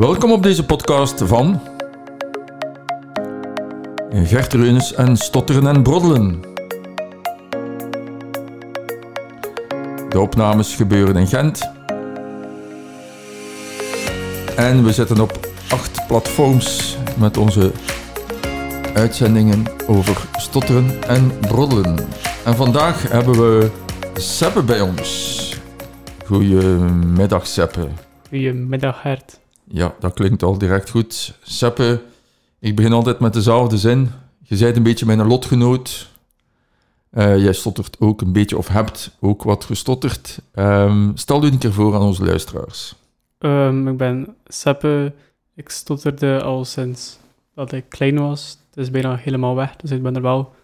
Welkom op deze podcast van Gert Reunis en Stotteren en Broddelen. De opnames gebeuren in Gent. En we zitten op acht platforms met onze uitzendingen over stotteren en broddelen. En vandaag hebben we Seppe bij ons. Goedemiddag, Seppe. Goedemiddag, Hert. Ja, dat klinkt al direct goed. Seppe, ik begin altijd met dezelfde zin. Je bent een beetje mijn lotgenoot. Eh, jij stottert ook een beetje, of hebt ook wat gestotterd. Ehm, stel u een keer voor aan onze luisteraars. Um, ik ben Seppe. Ik stotterde al sinds dat ik klein was. Het is bijna helemaal weg, dus ik ben er wel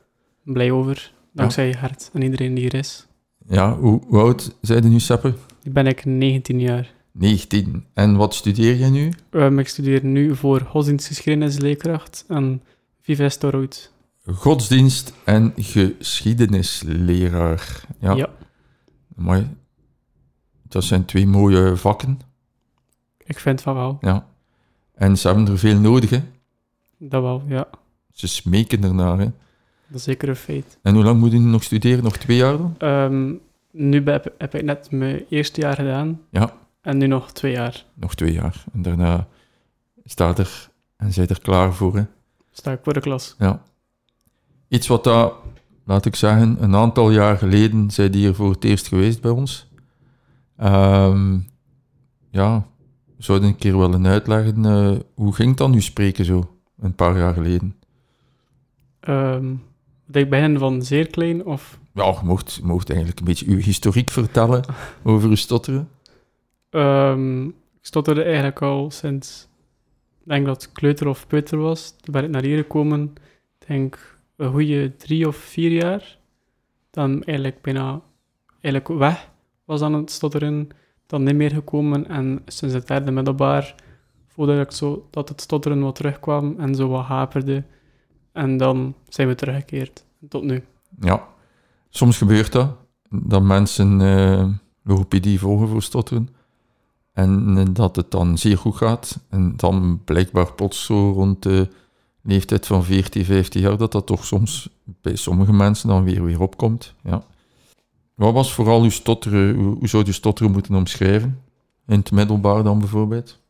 blij over. Dankzij ja. Hert en iedereen die hier is. Ja, hoe, hoe oud zijn je nu, Seppe? Nu ben ik 19 jaar. 19. En wat studeer je nu? Um, ik studeer nu voor godsdienstgeschiedenisleerkracht en Vives Toroid. Godsdienst en geschiedenisleraar. Ja. ja. Mooi. Dat zijn twee mooie vakken. Ik vind van wel. Ja. En ze hebben er veel nodig, hè? Dat wel, ja. Ze smeken ernaar, hè? Dat is zeker een feit. En hoe lang moet je nog studeren? Nog twee jaar dan? Um, nu heb, heb, ik net mijn eerste jaar gedaan. Ja. En nu nog twee jaar. Nog twee jaar. En daarna staat er en zijt er klaar voor, hè? Sta ik voor de klas. Ja. Iets wat dat, laat ik zeggen, een aantal jaar geleden zijn die hier voor het eerst geweest bij ons. Um, ja, zouden een keer willen uitleggen, uh, hoe ging het dan nu spreken zo, een paar jaar geleden? Um, ik begin van zeer klein, of... Ja, je mocht, je mocht eigenlijk een beetje uw historiek vertellen over uw stotteren. Um, ik stotterde eigenlijk al sinds, ik denk dat kleuter of peuter was. Toen ben ik naar hier gekomen, denk een goede drie of vier jaar. Dan eigenlijk bijna eigenlijk weg was aan het stotteren. Dan niet meer gekomen en sinds het derde middelbaar voelde ik zo dat het stotteren wat terugkwam en zo wat haperde. En dan zijn we teruggekeerd tot nu. Ja, soms gebeurt dat, dat mensen uh, logopedie volgen voor stotteren. En dat het dan zeer goed gaat. En dan blijkbaar plots zo rond de leeftijd van 14, 15 jaar, dat dat toch soms bij sommige mensen dan weer, weer opkomt. Ja. Wat was vooral uw stotteren? Hoe, zou je stotteren moeten omschrijven? In het middelbaar dan bijvoorbeeld?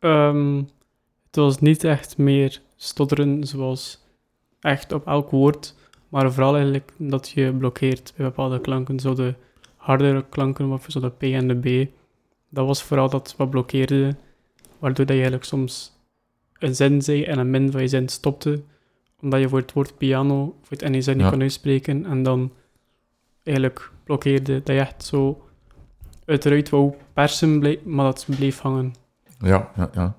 Um, het was niet echt meer stotteren zoals echt op elk woord, maar vooral eigenlijk dat je blokkeert bij bepaalde klanken. Zo de hardere klanken, of zo de P en de B. Dat was vooral dat wat blokkeerde, waardoor dat je eigenlijk soms een zin zei en een min van je zin stopte, omdat je voor het woord piano voor het ene zin niet Ja. kon uitspreken en dan eigenlijk blokkeerde dat je echt zo uiteraard wou persen, blij- maar dat bleef hangen. Ja, ja, ja.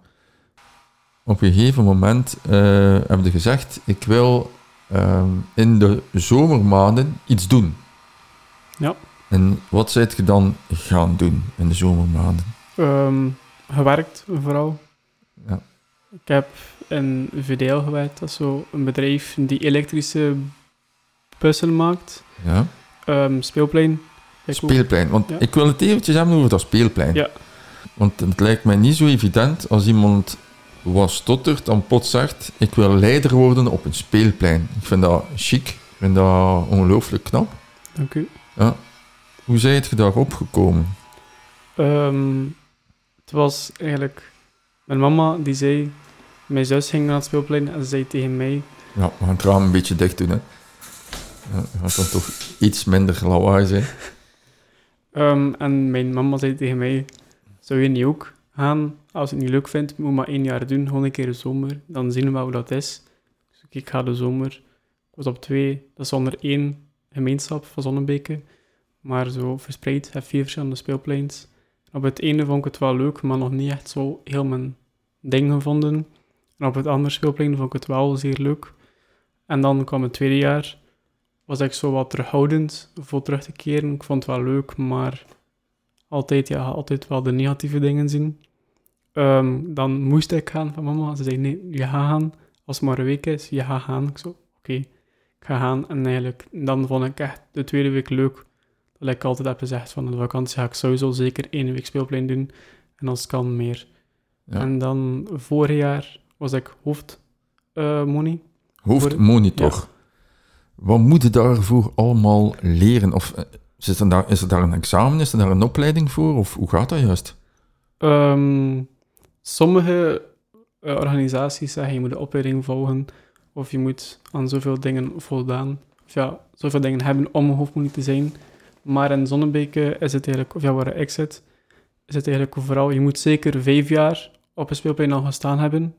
Op een gegeven moment eh heb je gezegd, ik wil ehm, in de zomermaanden iets doen. Ja. En wat zijt je dan gaan doen in de zomermaanden? Ehm, gewerkt, vooral. Ja. Ik heb in VDL gewerkt, dat is zo een bedrijf die elektrische bussen maakt. Ja? Ehm, speelplein. Speelplein. Want Ja. ik wil het eventjes hebben over dat speelplein. Ja. Want het lijkt mij niet zo evident als iemand wat stottert dan plots zegt, ik wil leider worden op een speelplein. Ik vind dat chic. Ik vind dat ongelooflijk knap. Dank u. Ja. Hoe zijt je daarop gekomen? Ehm, het was eigenlijk... Mijn mama, die zei... Mijn zus ging naar het speelplein en ze zei tegen mij... Ja, we gaan het raam een beetje dicht doen, hè. Gaat dan toch iets minder lawaai zijn. ehm, en mijn mama zei tegen mij... Zou je niet ook gaan? Als je het niet leuk vindt, moet je maar één jaar doen. Gewoon een keer de zomer. Dan zien we wel hoe dat is. Dus ik- ik ga de zomer. Ik was op twee. Dat is onder één gemeenschap van Zonnebeke. Maar zo verspreid. heb vier verschillende speelpleins. Op het ene vond ik het wel leuk, maar nog niet echt zo heel mijn ding gevonden. En op het andere speelplein vond ik het wel zeer leuk. En dan kwam het tweede jaar. Was ik zo wat terughoudend voor terug te keren. Ik vond het wel leuk, maar altijd, ja, altijd wel de negatieve dingen zien. Ehm, dan moest ik gaan van mama. Ze zei, nee, je gaat gaan. Als het maar een week is, je gaat gaan. Ik zo, oké, ik ga gaan. En eigenlijk, dan vond ik echt de tweede week leuk. Dat ik altijd heb gezegd, van de vakantie ga ik sowieso zeker één week speelplein doen. En als het kan meer. Ja. En dan vorig jaar was ik hoofdmoney. Hoofdmonitor. Wat moet je daarvoor allemaal leren? Of eh, is er, daar, is er daar een examen? Is er daar een opleiding voor? Of hoe gaat dat juist? Ehm, sommige eh, organisaties zeggen je moet de opleiding volgen of je moet aan zoveel dingen voldaan. Of ja, zoveel dingen hebben om hoofdmonitor te zijn. Maar in Zonnebeke is het eigenlijk, of ja, waar ik zit, is het eigenlijk vooral, je moet zeker vijf jaar op een speelplein al gestaan hebben.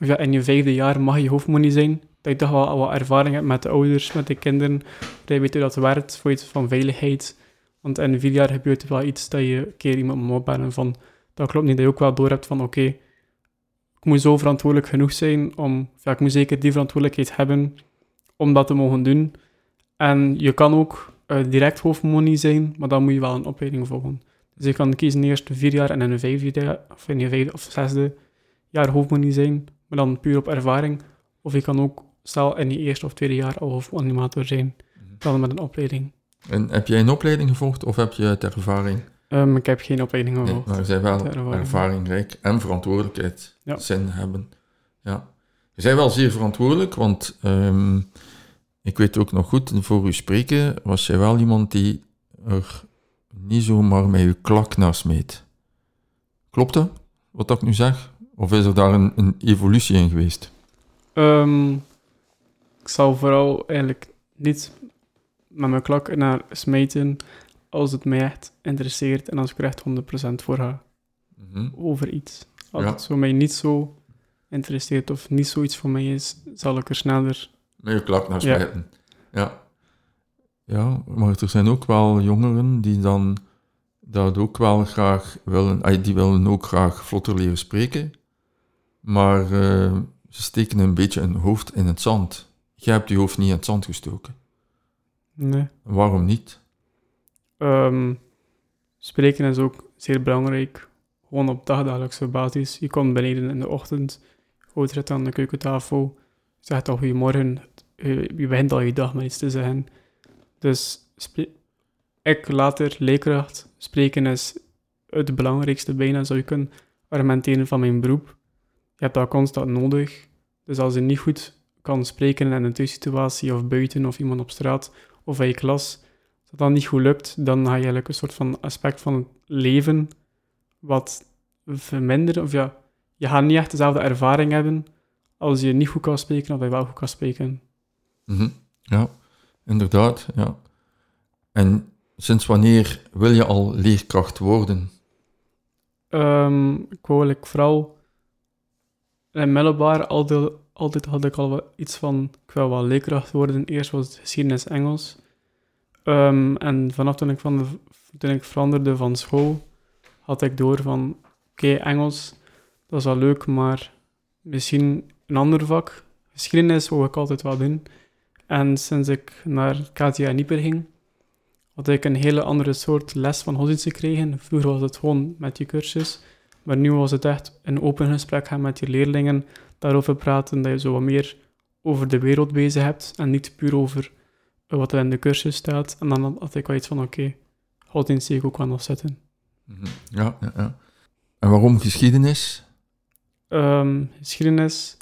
Of ja, in je vijfde jaar mag je hoofdmonitor zijn. Dat je toch wel wat ervaring hebt met de ouders, met de kinderen. Dat je weet hoe dat werkt, voor iets van veiligheid. Want in vier jaar gebeurt er wel iets dat je een keer iemand moet opbellen van dat klopt niet, dat je ook wel door hebt van oké, ik moet zo verantwoordelijk genoeg zijn om, ja, ik moet zeker die verantwoordelijkheid hebben om dat te mogen doen. En je kan ook uh, direct hoofdmoney zijn, maar dan moet je wel een opleiding volgen. Dus je kan kiezen eerst vier jaar en in een vijfde, of in je vijfde of zesde jaar hoofdmoney zijn, maar dan puur op ervaring. Of je kan ook, stel in je eerste of tweede jaar al hoofdanimator zijn, dan met een opleiding. En heb jij een opleiding gevolgd of heb je het ervaring? Um, ik heb geen opleiding Nee, gevolgd. maar je bent wel ervaring. ervaringrijk en verantwoordelijkheid Ja. zin hebben. Ja. Je bent wel zeer verantwoordelijk, want ehm, ik weet ook nog goed, voor u spreken was jij wel iemand die er niet zomaar met je klak naar smeet. Klopt dat, wat ik nu zeg? Of is er daar een, een evolutie in geweest? Ehm, ik zal vooral eigenlijk niet met mijn klok naar smijten als het mij echt interesseert en als ik er echt 100% voor ga Mhm. over iets. Als Ja. het zo mij niet zo interesseert of niet zoiets voor mij is, zal ik er sneller... Met je klak naar Ja. smijten. Ja. Ja, maar er zijn ook wel jongeren die dan dat ook wel graag willen, die willen ook graag vlotter leren spreken, maar eh, ze steken een beetje hun hoofd in het zand. Jij hebt je hoofd niet in het zand gestoken. Nee. Waarom niet? Ehm, spreken is ook zeer belangrijk. Gewoon op dagdagelijkse basis. Je komt beneden in de ochtend, je zit aan de keukentafel, je zegt al goedemorgen, je begint al je dag met iets te zeggen. Dus ik later, leerkracht, spreken is het belangrijkste bijna, zou je kunnen argumenteren van mijn beroep. Je hebt dat constant nodig. Dus als je niet goed kan spreken in een thuissituatie of buiten of iemand op straat of in je klas, als dat dan niet goed lukt, dan ga je eigenlijk een soort van aspect van het leven wat verminderen. Of ja, je gaat niet echt dezelfde ervaring hebben als je niet goed kan spreken of je wel goed kan spreken. Mhm. Ja, inderdaad. Ja. En sinds wanneer wil je al leerkracht worden? Ehm, ik wou eigenlijk vooral in middelbaar altijd, altijd had ik al wel iets van ik wil wel leerkracht worden. Eerst was het geschiedenis Engels. Ehm, en vanaf toen ik, van toen ik veranderde van school, had ik door van oké, Engels, dat is wel leuk, maar misschien een ander vak. Geschiedenis wou ik altijd wel doen. En sinds ik naar KTH Nieper ging, had ik een hele andere soort les van godsdienst gekregen. Vroeger was het gewoon met je cursus, maar nu was het echt een open gesprek gaan met je leerlingen, daarover praten, dat je zo wat meer over de wereld bezig hebt en niet puur over eh, wat er in de cursus staat. En dan had ik wel iets van, oké, godsdienst zie ik ook wel nog zitten. Mhm. Ja, ja, ja. En waarom geschiedenis? Ehm, geschiedenis,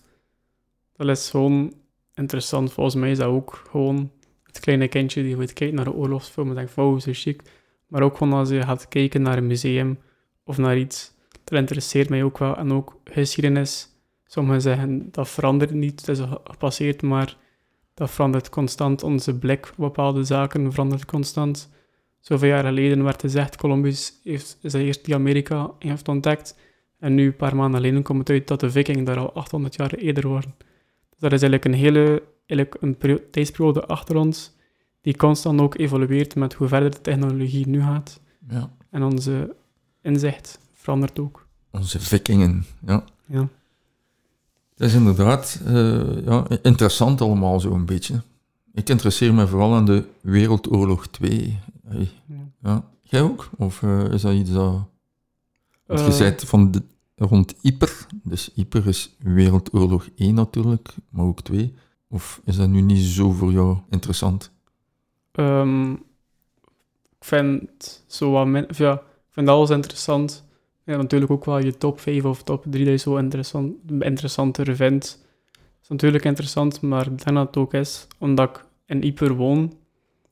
dat is gewoon interessant. Volgens mij is dat ook gewoon het kleine kindje die goed kijkt naar een oorlogsfilm en denkt, wauw, zo chic. Maar ook gewoon als je gaat kijken naar een museum of naar iets, dat interesseert mij ook wel. En ook geschiedenis, sommigen zeggen, dat verandert niet, het is gepasseerd, maar dat verandert constant. Onze blik op bepaalde zaken verandert constant. Zoveel jaar geleden werd gezegd, Columbus heeft, is de eerste die Amerika heeft ontdekt. En nu, een paar maanden geleden, komt het uit dat de vikingen daar al 800 jaar eerder waren. Dat is eigenlijk een hele eigenlijk een perio- tijdsperiode achter ons, die constant ook evolueert met hoe verder de technologie nu gaat. Ja. En onze inzicht verandert ook. Onze vikingen, ja. Ja. Dat is inderdaad eh, ja, interessant allemaal zo'n beetje. Ik interesseer me vooral aan de Wereldoorlog 2. Hey, Ja. ja. Jij ook? Of eh, is dat iets dat... Want je Eh, zei het van de, rond Yper, dus Yper is Wereldoorlog 1 natuurlijk, maar ook 2. Of is dat nu niet zo voor jou interessant? Ehm, ik vind zo wat min, ja, ik vind alles interessant, ja, natuurlijk ook wel je top 5 of top 3 dat zo interessant, interessanter vindt. Is natuurlijk interessant, maar ik denk dat het ook is, omdat ik in Ieper woon,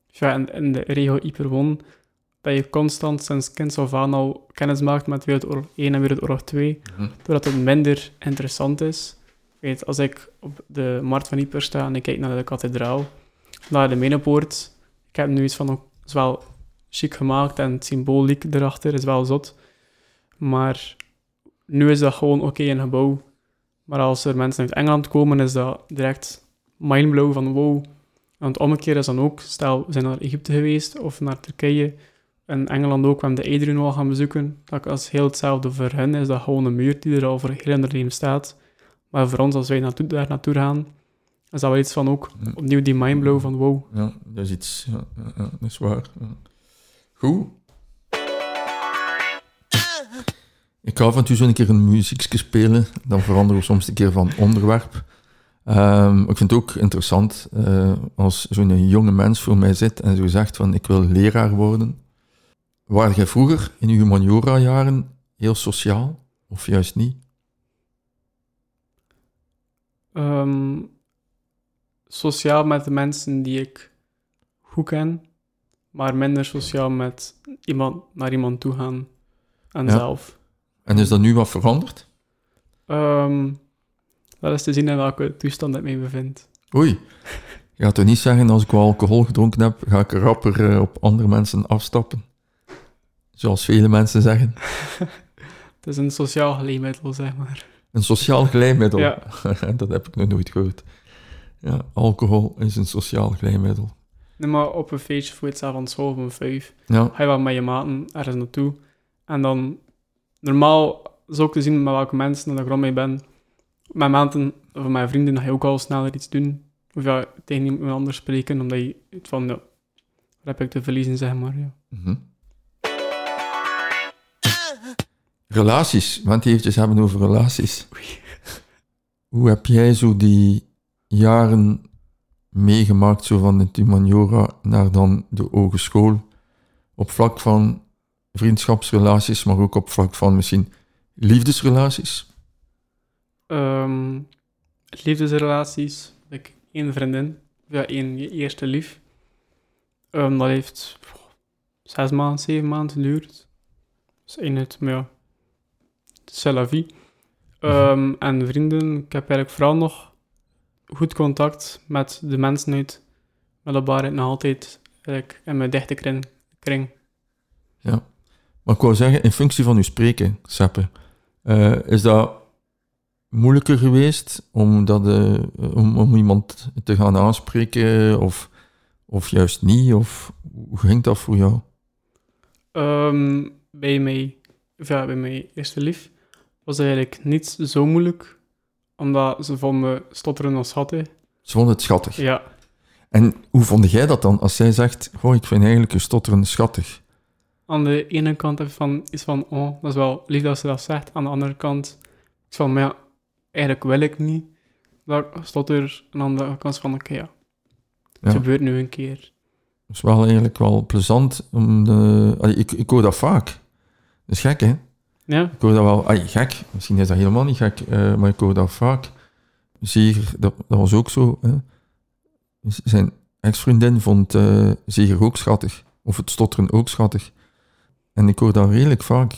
ja, in, in de regio Ieper woon, dat je constant sinds kind af aan al kennis maakt met Wereldoorlog 1 en Wereldoorlog 2, Mhm. doordat het minder interessant is. Weet, als ik op de markt van Ieper sta en ik kijk naar de kathedraal, naar de Menepoort, ik heb nu iets van, het is wel chic gemaakt en het symboliek erachter is wel zot. Maar nu is dat gewoon oké, een gebouw. Maar als er mensen uit Engeland komen, is dat direct mindblow van wow. En het omgekeerde is dan ook, stel, we zijn naar Egypte geweest of naar Turkije. En Engeland ook, we hebben de Adrian Wall gaan bezoeken. Dat is heel hetzelfde voor hen, is dat gewoon een muur die er al voor heel leven staat. Maar voor ons, als wij naartoe, daar naartoe gaan, is dat wel iets van ook opnieuw die mindblow van wow. Ja, dat is iets. Ja, dat is waar. Ja. Goed. Ik ga af en toe zo een keer een muziekje spelen. Dan veranderen we soms een keer van onderwerp. Ehm, ik vind het ook interessant eh, als zo'n jonge mens voor mij zit en zo zegt van ik wil leraar worden. Waar jij vroeger in je humaniora-jaren heel sociaal of juist niet? Ehm, sociaal met de mensen die ik goed ken, maar minder sociaal met iemand naar iemand toe gaan en Ja. zelf. En is dat nu wat veranderd? Ehm, dat is te zien in welke toestand ik me bevind. Oei. Je gaat toch niet zeggen, als ik wel alcohol gedronken heb, ga ik rapper eh, op andere mensen afstappen? Zoals vele mensen zeggen. Het is een sociaal geleemiddel, zeg maar. Een sociaal glijmiddel. Ja. dat heb ik nog nooit gehoord. Ja, alcohol is een sociaal glijmiddel. Nee, maar op een feestje voor het avond om vijf, Ja, ga je wel met je maten ergens naartoe. En dan, normaal is ook te zien met welke mensen dat ik rond mee ben. Met maten of met vrienden ga je ook al sneller iets doen. Of ja, tegen iemand anders spreken, omdat je het van, ja, wat heb ik te verliezen, zeg maar. Ja. Mhm. Relaties, want eventjes hebben over relaties. Hoe heb jij zo die jaren meegemaakt, zo van het humaniora naar dan de hogeschool, op vlak van vriendschapsrelaties, maar ook op vlak van misschien liefdesrelaties? Ehm, liefdesrelaties, ik één vriendin, ja, één je eerste lief. Ehm, dat heeft zes maanden, zeven maanden geduurd. Dat is één uit, maar ja, c'est la vie. Ehm, en vrienden, ik heb eigenlijk vooral nog goed contact met de mensen uit middelbaar nog altijd eigenlijk, in mijn dichte kring. kring. Maar ik wou zeggen, in functie van uw spreken, Seppe, eh, is dat moeilijker geweest om, dat, eh, om, om iemand te gaan aanspreken of, of juist niet? Of hoe ging dat voor jou? Ehm, bij, mij, ja, bij mijn eerste lief was het eigenlijk niet zo moeilijk, omdat ze van me stotteren als schatten. Ze vonden het schattig. Ja, En hoe vond jij dat dan als zij zegt, goh, ik vind eigenlijk je stotteren schattig? aan de ene kant van, is van, oh, dat is wel lief dat ze dat zegt. Aan de andere kant is van, maar ja, eigenlijk wil ik niet dat ik stotter. En aan de andere kant is van, oké, ja, het Ja. gebeurt nu een keer. Dat is wel eigenlijk wel plezant. Om de, allee, ik, ik hoor dat vaak. Dat is gek, hè? Ja, Ik hoor dat wel, ay, gek, misschien is dat helemaal niet gek, eh, maar ik hoor dat vaak. Zeker, dat, dat was ook zo. Hè. Zijn ex-vriendin vond eh Zeger ook schattig, of het stotteren ook schattig. En ik hoor dat redelijk vaak.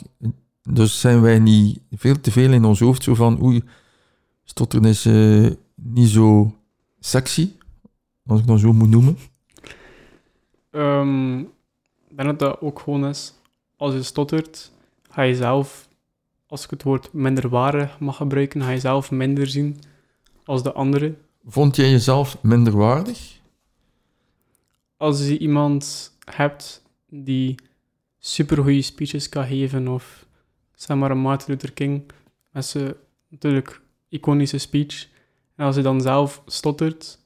Dus zijn wij niet veel te veel in ons hoofd zo van, oei, stotteren is eh, niet zo sexy, als ik dat zo moet noemen. Ehm, ik denk dat dat ook gewoon is, als je stottert, ga je zelf, als ik het woord minderwaardig mag gebruiken, ga je zelf minder zien als de andere. Vond jij jezelf minderwaardig? Als je iemand hebt die supergoeie speeches kan geven, of zeg maar een Martin Luther King, met zijn natuurlijk iconische speech, en als je dan zelf stottert,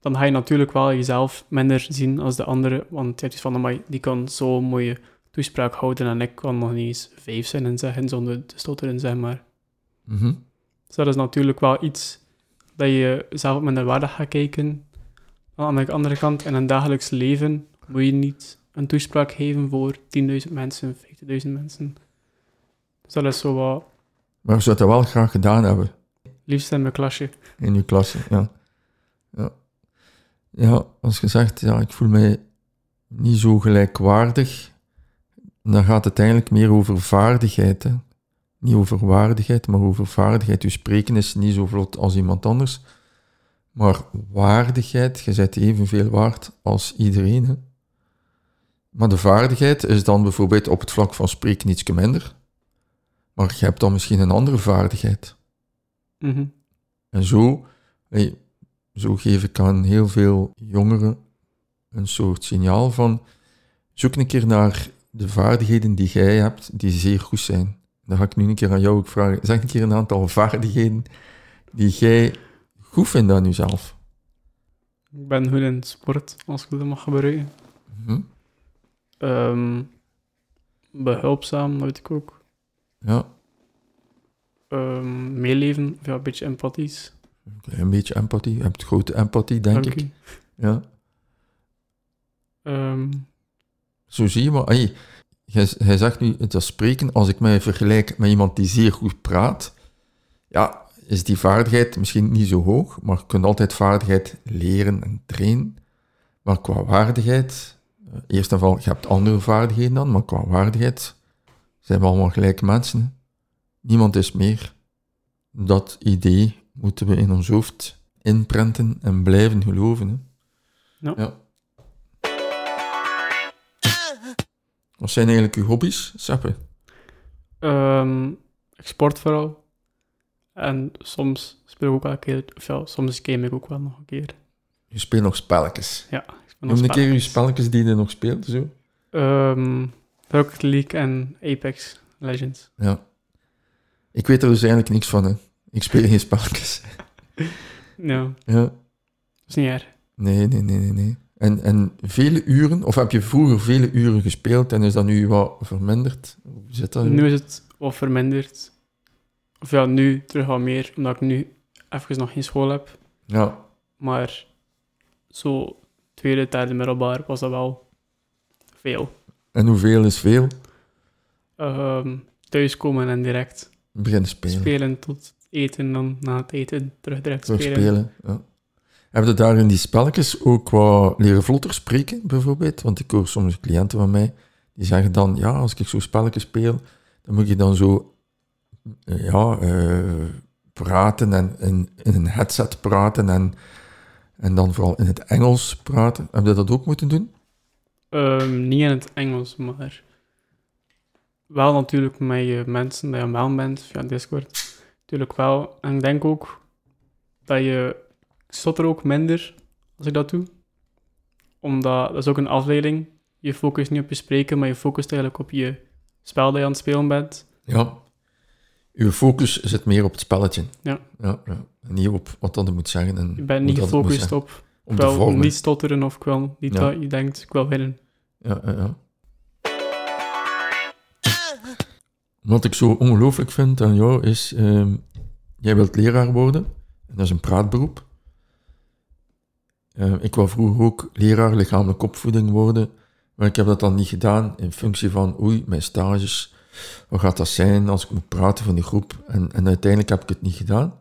dan ga je natuurlijk wel jezelf minder zien als de andere, want je hebt iets van, amai, die kan zo'n mooie toespraak houden en ik kan nog niet eens vijf zinnen zeggen zonder te stotteren, zeg maar. Dus dat is natuurlijk wel iets dat je zelf minder waardig gaat kijken. Aan de andere kant, in een dagelijks leven moet je niet een toespraak geven voor 10.000 mensen, 50.000 mensen. Dus dat is zo wat Maar je zou dat wel graag gedaan hebben liefst in mijn klasje. in je klasse. Ja. Ja. ja, als je zegt, ja, ik voel mij niet zo gelijkwaardig, dan gaat het eigenlijk meer over vaardigheid. Hè. Niet over waardigheid, maar over vaardigheid. Je spreken is niet zo vlot als iemand anders. Maar waardigheid, je bent evenveel waard als iedereen. Hè. Maar de vaardigheid is dan bijvoorbeeld op het vlak van spreken iets minder. Maar je hebt dan misschien een andere vaardigheid. Mhm. En zo, hey, zo geef ik aan heel veel jongeren een soort signaal van zoek een keer naar de vaardigheden die jij hebt, die zeer goed zijn. Dan ga ik nu een keer aan jou ook vragen. Zeg een keer een aantal vaardigheden die jij goed vindt aan jezelf. Ik ben goed in sport, als ik dat mag gebruiken. Mhm. Ehm, behulpzaam, dat weet ik ook. Ja, Ehm, meeleven, ja, een beetje empathisch. een beetje empathie. Je hebt grote empathie, denk Dank ik. u. Ja. Ehm, Zo zie je maar. Hey, hij, hij zegt nu, het is spreken, als ik mij vergelijk met iemand die zeer goed praat, ja, is die vaardigheid misschien niet zo hoog, maar je kunt altijd vaardigheid leren en trainen. Maar qua waardigheid, eh, eerst en vooral, je hebt andere vaardigheden dan, maar qua waardigheid zijn we allemaal gelijke mensen. Niemand is meer. Dat idee moeten we in ons hoofd inprenten en blijven geloven. Hè. Ja. ja. Wat zijn eigenlijk uw hobby's, Seppe? ehm, ik sport vooral. En soms speel ik ook wel een keer, of ja, soms game ik ook wel nog een keer. Je speelt nog spelletjes. Ja, ik speel nog Noem een keer uw spelletjes. die je nog speelt. Zo. Ehm, Rocket League en Apex Legends. Ja. Ik weet er dus eigenlijk niks van. Hè. Ik speel geen spelletjes. Ja, Ja. dat is niet erg. Nee, nee, nee, nee. nee. En, en vele uren, of heb je vroeger vele uren gespeeld en is dat nu wat verminderd? Hoe zit dat? Nu is het wat verminderd. Of ja, nu terug wat meer, omdat ik nu even nog geen school heb. Ja, Maar zo tweede, derde middelbaar was dat wel veel. en hoeveel is veel? Ehm thuiskomen en direct Beginnen spelen. spelen tot eten, dan na het eten terug direct Terug spelen. spelen. Ja. Heb je daar in die spelletjes ook wat leren vlotter spreken, bijvoorbeeld? Want ik hoor soms cliënten van mij, die zeggen dan, ja, als ik zo'n spelletjes speel, dan moet je dan zo, eh, ja, eh, praten en in, een headset praten en, en dan vooral in het Engels praten. Heb je dat ook moeten doen? Ehm, niet in het Engels, maar wel natuurlijk met je mensen dat je het bent via Discord. Natuurlijk wel. En ik denk ook dat je... Ik stotter ook minder als ik dat doe. Omdat, dat is ook een afleiding. Je focust niet op je spreken, maar je focust eigenlijk op je spel dat je aan het spelen bent. Ja. Uw focus zit meer op het spelletje. Ja. Ja, ja. En niet op wat dat moet zeggen. En Je bent niet gefocust op ik wil vormen. niet stotteren of ik wil niet Ja. dat je denkt, ik wil winnen. Ja, ja, ja. Wat ik zo ongelooflijk vind aan jou is, ehm, jij wilt leraar worden. En dat is een praatberoep. Eh, ik wou vroeger ook leraar lichamelijke opvoeding worden, maar ik heb dat dan niet gedaan in functie van, oei, mijn stages, wat gaat dat zijn als ik moet praten van die groep? En, en uiteindelijk heb ik het niet gedaan.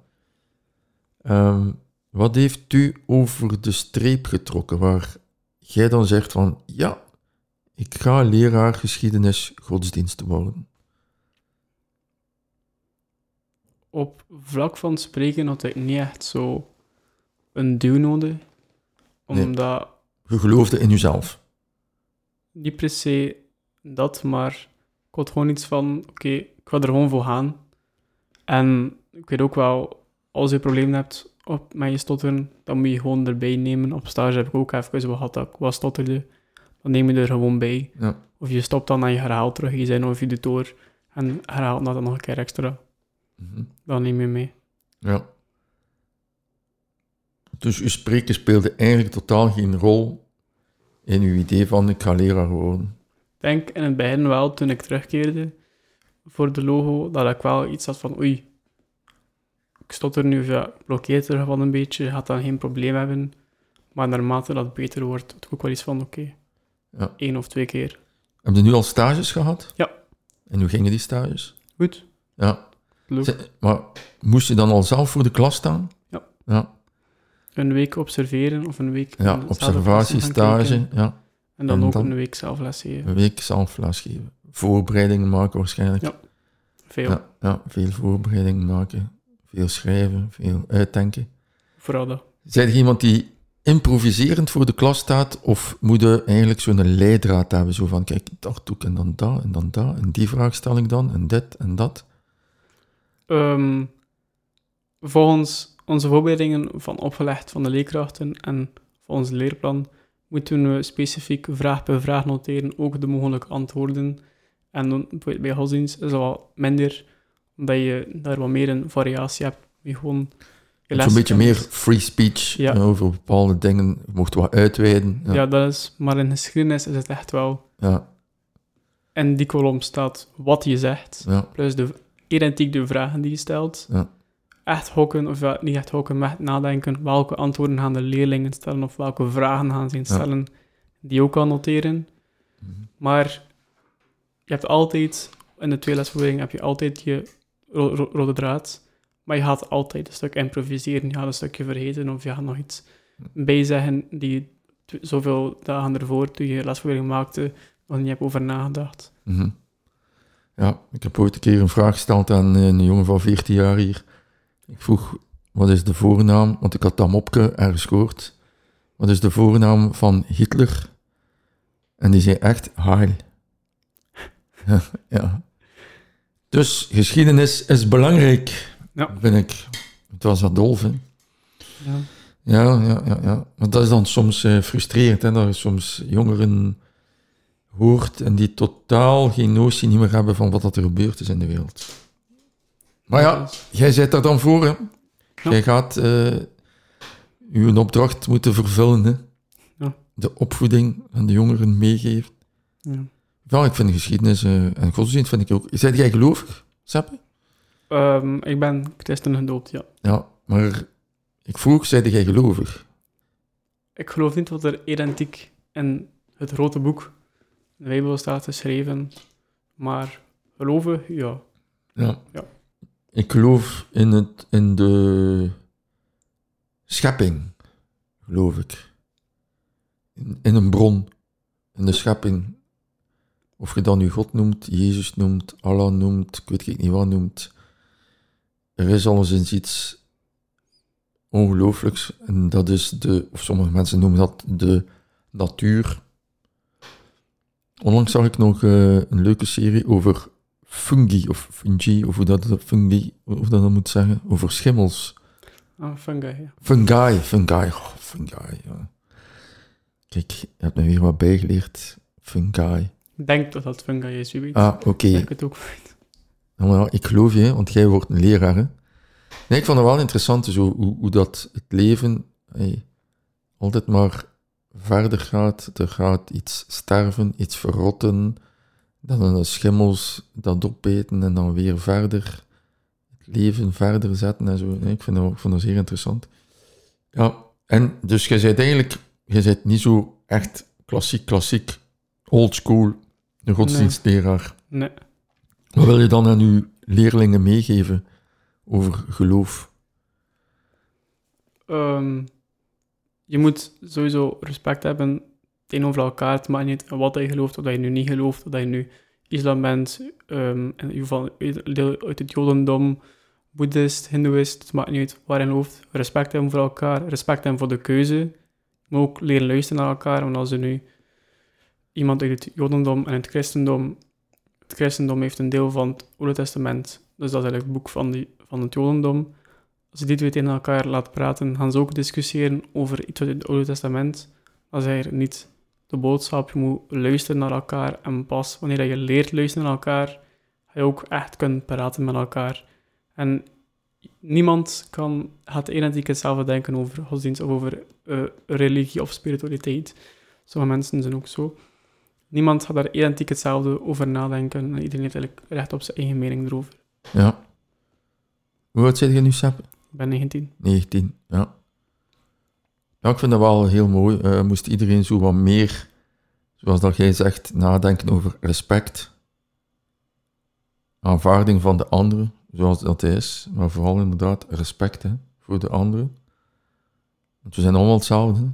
Ehm, wat heeft u over de streep getrokken waar jij dan zegt van, ja, ik ga leraar geschiedenis godsdienst worden. Op vlak van spreken had ik niet echt zo een duw nodig. Nee. Omdat Je geloofde in jezelf. niet per se dat, maar ik had gewoon iets van, oké, ik ga er gewoon voor gaan. En ik weet ook wel, als je problemen hebt op, met je stotteren, dan moet je gewoon erbij nemen. Op stage heb ik ook even gehad dat ik wat stotterde. Dan neem je er gewoon bij. Ja. Of je stopt dan en je herhaalt terug je zin, of je doet door en herhaalt dat dan nog een keer extra. Mhm. Dan neem je mee. ja. Dus uw spreken speelde eigenlijk totaal geen rol in uw idee van ik ga leraar worden. Ik denk in het begin wel, toen ik terugkeerde voor de logo, dat ik wel iets had van oei, ik stotter nu, ja, ik blokkeer er wel een beetje, gaat dan geen probleem hebben. Maar naarmate dat beter wordt, ik ook wel iets van oké, Ja. één of twee keer. Heb je nu al stages gehad? Ja. En hoe gingen die stages? Goed, Ja. leuk. Ze- Maar moest je dan al zelf voor de klas staan? Ja. Ja, Een week observeren of een week... ja observatiestage. Ja, En dan En ook dan- een week zelf lesgeven. een week zelf lesgeven. Voorbereidingen maken waarschijnlijk. Ja. Veel. Ja, ja, veel voorbereidingen maken. Veel schrijven, veel uitdenken. Vooral dat. Zijn je iemand die improviserend voor de klas staat? Of moet je eigenlijk zo'n leidraad hebben? Zo van, kijk, dat doe ik en dan dat en dan dat. En die vraag stel ik dan en dit en dat. Ehm, volgens onze voorbereidingen van opgelegd van de leerkrachten en volgens het leerplan moeten we specifiek vraag per vraag noteren, ook de mogelijke antwoorden. En bij godsdienst is dat wat minder, omdat je daar wat meer een variatie hebt. Je gewoon je Zo'n beetje meer free speech Ja. eh, over bepaalde dingen. Je mocht wat uitweiden. Ja. Ja, dat is, maar in geschiedenis is het echt wel, ja, in die kolom staat wat je zegt, plus de, identiek de vragen die je stelt. Ja. Echt hokken, of ja, niet echt hokken, maar echt nadenken. Welke antwoorden gaan de leerlingen stellen, of welke vragen gaan ze Ja. stellen, die ook kan noteren. Mhm. Maar je hebt altijd, in de tweelesvoering heb je altijd je ro- ro- rode draad, maar je gaat altijd een stuk improviseren, je gaat een stukje vergeten, of je gaat nog iets bijzeggen die t- zoveel dagen ervoor, toen je lesvoering maakte, nog niet hebt over nagedacht. Mhm. Ja, ik heb ooit een keer een vraag gesteld aan eh, een jongen van 14 jaar hier. Ik vroeg, wat is de voornaam? Want ik had dat mopke ergens gehoord. Wat is de voornaam van Hitler? En die zei echt Heil. ja. Dus geschiedenis is belangrijk, Ja. vind ik. Het was wat dolf, hè? Ja. Ja, ja, ja, ja. Maar dat is dan soms eh, frustrerend, hè, dat je soms jongeren hoort en die totaal geen notie meer hebben van wat dat er gebeurd is in de wereld. Maar ja, jij zit daar dan voor, hè. Jij gaat eh uw opdracht moeten vervullen, hè. Ja. De opvoeding aan de jongeren meegeven. Ja. Ja, ik vind geschiedenis eh, en godsdienst vind ik ook... Zijn jij gelovig, Seppe? Ehm, ik ben christen gedoopt, ja. Ja, maar ik vroeg, zei jij gelovig? Ik geloof niet wat er identiek in het grote boek, de Bijbel, staat geschreven. Maar geloven, ja. Ja. Ja. Ik geloof in, het, in de schepping, geloof ik. In, een bron, in de schepping. Of je dan nu God noemt, Jezus noemt, Allah noemt, ik weet niet wat noemt. Er is alleszins iets ongelooflijks. En dat is de, of sommige mensen noemen dat de natuur. Onlangs zag ik nog eh, een leuke serie over fungi, of fungi, of hoe dat, fungi, of dat dan moet zeggen, over schimmels. Ah, fungi, ja. Fungi, fungi, oh, fungi, ja. Kijk, je hebt me weer wat bijgeleerd. Fungi. Ik denk dat dat fungi is, wie weet. Ah, oké. Ik het ook. Ja, ik geloof je, want jij wordt een leraar, hè. Nee, ik vond het wel interessant, hoe, hoe dat het leven hey, altijd maar verder gaat. Er gaat iets sterven, iets verrotten, dan de schimmels dat opeten en dan weer verder het leven verder zetten en zo. Nee, ik, vind dat, ik vond dat zeer interessant. Ja, en dus jij bent eigenlijk, jij bent niet zo echt klassiek, klassiek, old school, de godsdienstleraar. Nee. Wat wil je dan aan uw leerlingen meegeven over geloof? Ehm, je moet sowieso respect hebben tegenover elkaar. Het maakt niet wat je gelooft, of dat je nu niet gelooft, of dat je nu islam bent, ehm, in ieder deel uit het jodendom, boeddhist, hindoeïst, het maakt niet uit waar je gelooft. Respect hebben voor elkaar, respect hebben voor de keuze. Maar ook leren luisteren naar elkaar, want als er nu iemand uit het jodendom en het christendom... Het christendom heeft een deel van het Oude Testament, dus dat is eigenlijk het boek van, die, van het jodendom. Als je die twee tegen elkaar laat praten, gaan ze ook discussiëren over iets uit het Oude Testament. Is eigenlijk niet de boodschap. Je moet luisteren naar elkaar en pas wanneer je leert luisteren naar elkaar, ga je ook echt kunnen praten met elkaar. En niemand kan, gaat identiek hetzelfde denken over godsdienst of over eh, religie of spiritualiteit. Sommige mensen zijn ook zo. Niemand gaat daar identiek hetzelfde over nadenken en iedereen heeft eigenlijk recht op zijn eigen mening erover. Ja. Hoe oud zit je nu, Sepp? Ik ben 19. 19, ja. Ja, ik vind dat wel heel mooi. Eh, moest iedereen zo wat meer, zoals dat jij zegt, nadenken over respect. aanvaarding van de andere, zoals dat is, maar vooral inderdaad respect hè, voor de andere. Want we zijn allemaal hetzelfde.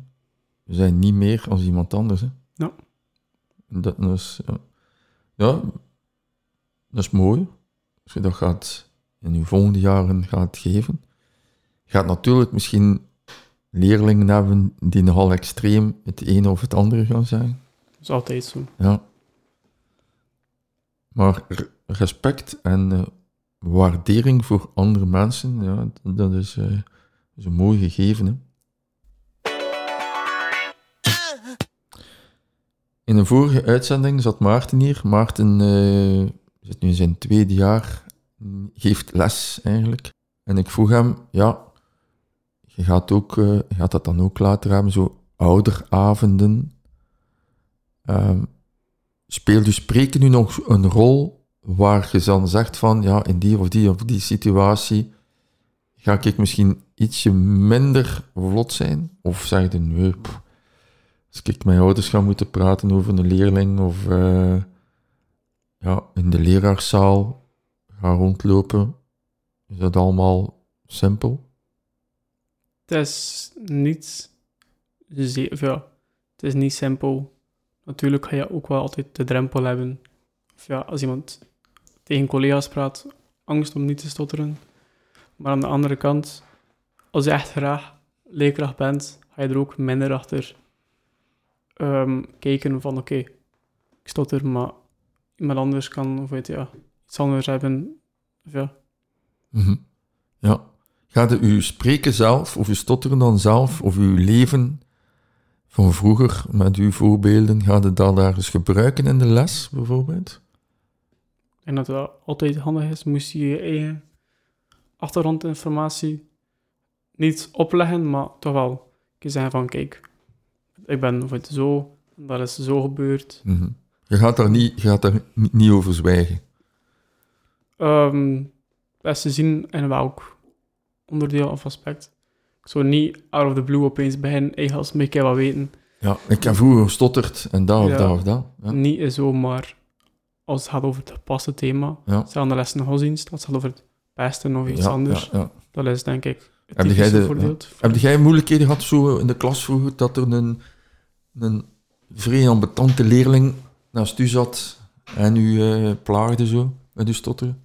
We zijn niet meer als iemand anders. Hè. Ja. Dat is, ja. ja, dat is mooi. Als je dat gaat in je volgende jaren gaat geven. Gaat natuurlijk misschien leerlingen hebben die nogal extreem het ene of het andere gaan zijn. Dat is altijd zo. Ja. Maar respect en eh, waardering voor andere mensen, ja, dat is, eh, is een mooi gegeven. Hè? In een vorige uitzending zat Maarten hier. Maarten eh, zit nu in zijn tweede jaar, geeft les eigenlijk. En ik vroeg hem, ja, je gaat, ook, eh, gaat dat dan ook later hebben, zo ouderavonden. Ehm speelt dus spreken nu nog een rol waar je dan zegt van, ja, in die of die of die situatie ga ik misschien ietsje minder vlot zijn? Of zeg je, nee, als ik met mijn ouders ga moeten praten over een leerling of eh, ja, in de leraarszaal ga rondlopen, is dat allemaal simpel? Het is niet... Of ja, het is niet simpel. Natuurlijk ga je ook wel altijd de drempel hebben. Of ja, als iemand tegen collega's praat, angst om niet te stotteren. Maar aan de andere kant, als je echt graag leerkracht bent, ga je er ook minder achter ehm, kijken van oké, ik stotter, maar iemand anders kan of weet je, ja, iets anders hebben. Of ja, Mhm. Ja. Gaat u uw spreken zelf, of uw stotteren dan zelf, of uw leven van vroeger met uw voorbeelden, gaat u dat daar eens gebruiken in de les, bijvoorbeeld? En dat dat altijd handig is, moest je je eigen achtergrondinformatie niet opleggen, maar toch wel zeggen van, kijk, ik ben het zo, dat is zo gebeurd. Mhm. Je gaat daar, niet, je gaat daar niet, over zwijgen. Ehm best te zien in welk onderdeel of aspect. Ik zou niet out of the blue opeens beginnen, hey, ik wat weten. Ja, ik heb vroeger gestotterd en dat of Ja. dat of dat. Ja. Niet is zo, maar als het gaat over het gepaste thema, Ja. stel aan de les de godsdienst, als het gaat over het pesten of iets Ja, anders, dat is denk ik het Heb jij de- voorbeeld. Heb jij moeilijkheden gehad zo in de klas vroeger, dat er een, een vrij ambetante leerling naast u zat en u eh, plaagde zo met uw stotteren?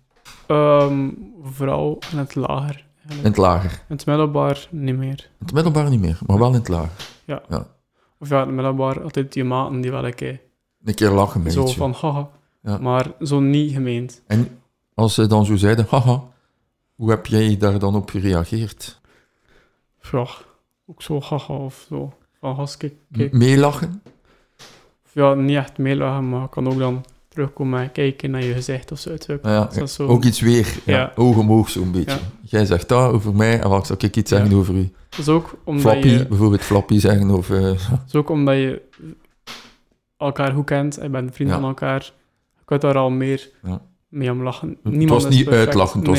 Ehm, vooral in het lager. In het lager. In het middelbaar niet meer. In het middelbaar niet meer, maar wel in het lager. Of ja, in het middelbaar altijd die maten die wel een keer Een keer lachen zo van haha. Ja. Maar zo niet gemeend. En als ze dan zo zeiden, haha, hoe heb jij daar dan op gereageerd? Ja, ook zo haha of zo. Van kijk, kijk. Meelachen? Of ja, niet echt meelachen, maar ik kan ook dan terugkomen en kijken naar je gezicht of zo. Nou ja, dat is zo. ook iets weer. Ja, Ja. Oog om oog zo'n beetje. Ja. Jij zegt dat over mij en wat zou ik iets zeggen over u? Dat is ook omdat Flappy, je... bijvoorbeeld Flappy zeggen over... eh, Dat is ook omdat je elkaar goed kent en bent vriend van elkaar. Je kunt daar al meer mee om lachen. Het Niemand was is niet perfect. uitlachen, het was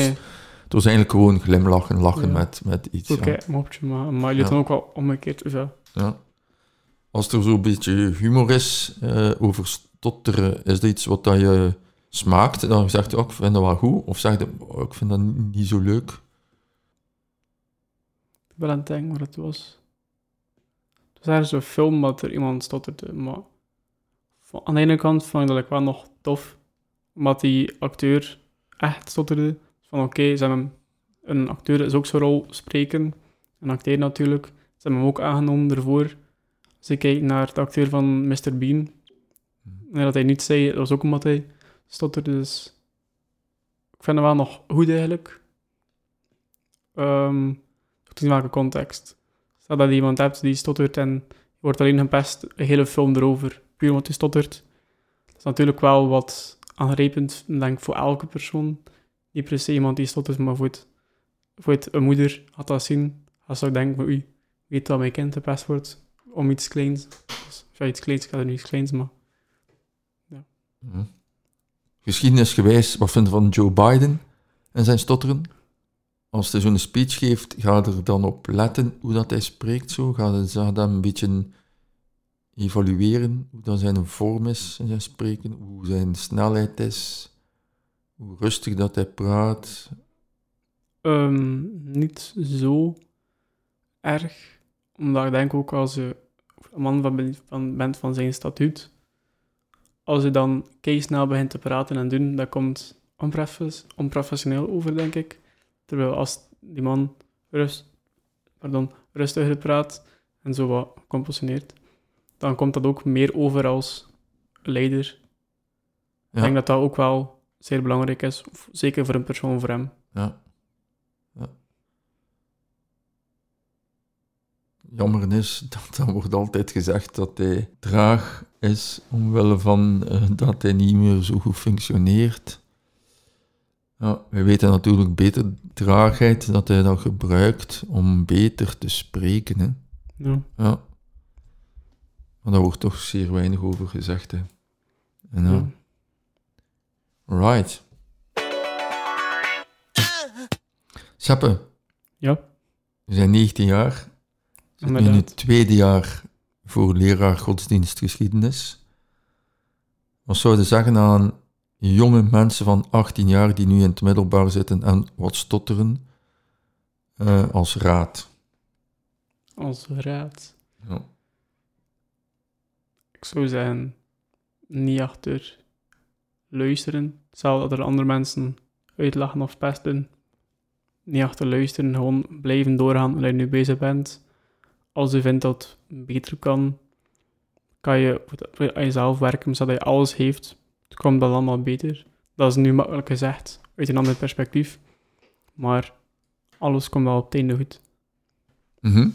het was eigenlijk gewoon glimlachen, lachen met, met iets. oké, Ja. mopje, maar, maar je doet dan ook wel omgekeerd. Ja. Ja. Als er zo'n beetje humor is eh, over stotteren, is dat iets wat dat je smaakt? Dan zegt je ook, ik vind dat wel goed. Of zeg je, oh, ik vind dat niet, zo leuk. Ik ben aan het denken wat het was. Het was ergens een film dat er iemand stotterde, maar aan de ene kant vond ik dat ik wel nog tof, omdat die acteur echt stotterde. Van oké, ze hebben een acteur is ook zo'n rol spreken, en acteren natuurlijk. Ze hebben hem ook aangenomen ervoor. Als ik kijk naar de acteur van Mr. Bean, en dat hij niet zei, dat was ook omdat hij stotterde, dus ik vind het wel nog goed eigenlijk. Ehm ook in welke context. Stel dat je iemand hebt die stottert en je wordt alleen gepest, een hele film erover, puur omdat hij stottert. Dat is natuurlijk wel wat aangrijpend, denk voor elke persoon. Niet per se iemand die stottert, maar voor, het, voor het, een moeder had dat zien. Als zou denken van, oei, weet dat mijn kind gepest wordt om iets kleins. Of ja, iets kleins, ik er niet iets kleins, maar... Geschiedenisgewijs, wat vind je van Joe Biden en zijn stotteren? Als hij zo'n speech geeft, ga er dan op letten hoe dat hij spreekt zo? Ga dat een beetje evalueren, hoe dat zijn vorm is in zijn spreken, hoe zijn snelheid is, hoe rustig dat hij praat? Ehm, niet zo erg. Omdat ik denk ook als je een man van, van, bent van zijn statuut, als je dan snel begint te praten en doen, dat komt onprofes- onprofessioneel over, denk ik. Terwijl als die man rust, pardon, rustiger praat en zo wat composeert, dan komt dat ook meer over als leider. Ik denk dat dat ook wel zeer belangrijk is, zeker voor een persoon voor hem. Ja. ja. Jammer is dat er wordt altijd gezegd dat hij traag is, omwille van eh, dat hij niet meer zo goed functioneert. Ja, wij weten natuurlijk beter traagheid dat hij dat gebruikt om beter te spreken. Hè. Ja. Ja. Maar daar wordt toch zeer weinig over gezegd. Hè. En. Ja. Right. Seppe, Ja, we zijn 19 jaar. In het tweede jaar voor leraar godsdienstgeschiedenis. Wat zou je zeggen aan jonge mensen van 18 jaar die nu in het middelbaar zitten en wat stotteren eh, als raad? Als raad. Ja. Ik zou zeggen, niet achter luisteren. Zelfs dat er andere mensen uitlachen of pesten. Niet achter luisteren, gewoon blijven doorgaan waar je nu bezig bent. Als je vindt dat het beter kan, kan je aan jezelf werken, zodat je alles heeft. Het komt dan allemaal beter. Dat is nu makkelijk gezegd, uit een ander perspectief. Maar alles komt wel op het einde goed. Mhm.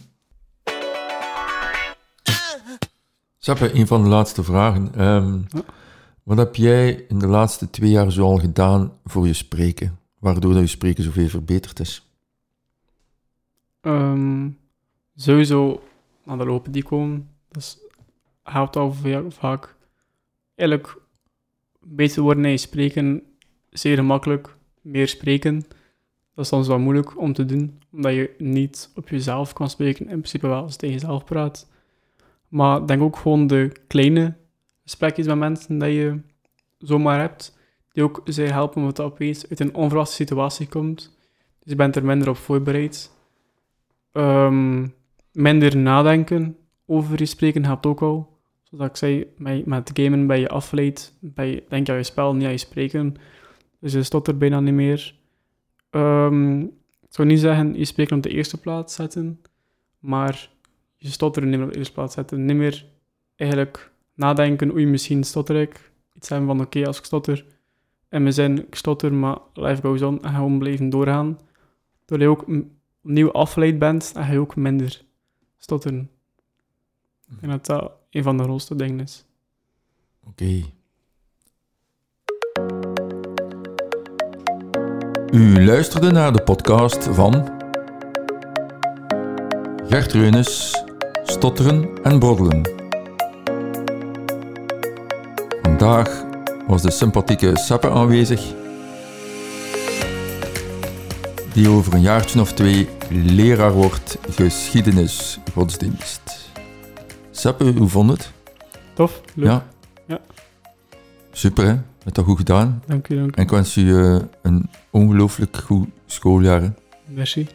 Seppe, een van de laatste vragen. Ehm, Ja. Wat heb jij in de laatste twee jaar zoal gedaan voor je spreken, waardoor dat je spreken zoveel verbeterd is? Ehm, sowieso aan de lopen die komen. Dat helpt al va- vaak. Eigenlijk beter worden in spreken, zeer gemakkelijk. Meer spreken, dat is soms wel moeilijk om te doen, omdat je niet op jezelf kan spreken. In principe wel als je tegen jezelf praat. Maar denk ook gewoon de kleine gesprekjes met mensen dat je zomaar hebt, die ook zeer helpen omdat dat opeens uit een onverwachte situatie komt. Dus je bent er minder op voorbereid. Ehm, minder nadenken over je spreken helpt ook al. Zoals ik zei, met, met gamen ben je afgeleid. Je, denk aan je spel, niet aan je spreken. Dus je stottert bijna niet meer. Ehm, ik zou niet zeggen je spreken op de eerste plaats zetten, maar je stotteren niet meer op de eerste plaats zetten. Niet meer eigenlijk nadenken, oei, misschien stotter ik. Iets hebben van, oké, als ik stotter, en mijn zin, ik stotter, maar life goes on, en gewoon blijven doorgaan. Doordat je ook opnieuw afgeleid bent, en ga je ook minder stotteren. Ik denk dat dat een van de grootste dingen is. Oké. U luisterde naar de podcast van Gert Reunis, Stotteren en Broddelen. Vandaag was de sympathieke Seppe aanwezig, die over een jaartje of twee leraar wordt geschiedenis godsdienst. Seppe, hoe vond het? Tof, leuk. Ja. Ja. Super, hè? Hebt dat goed gedaan. Dank u, dank u. En ik wens u eh, een ongelooflijk goed schooljaar. hè. Merci.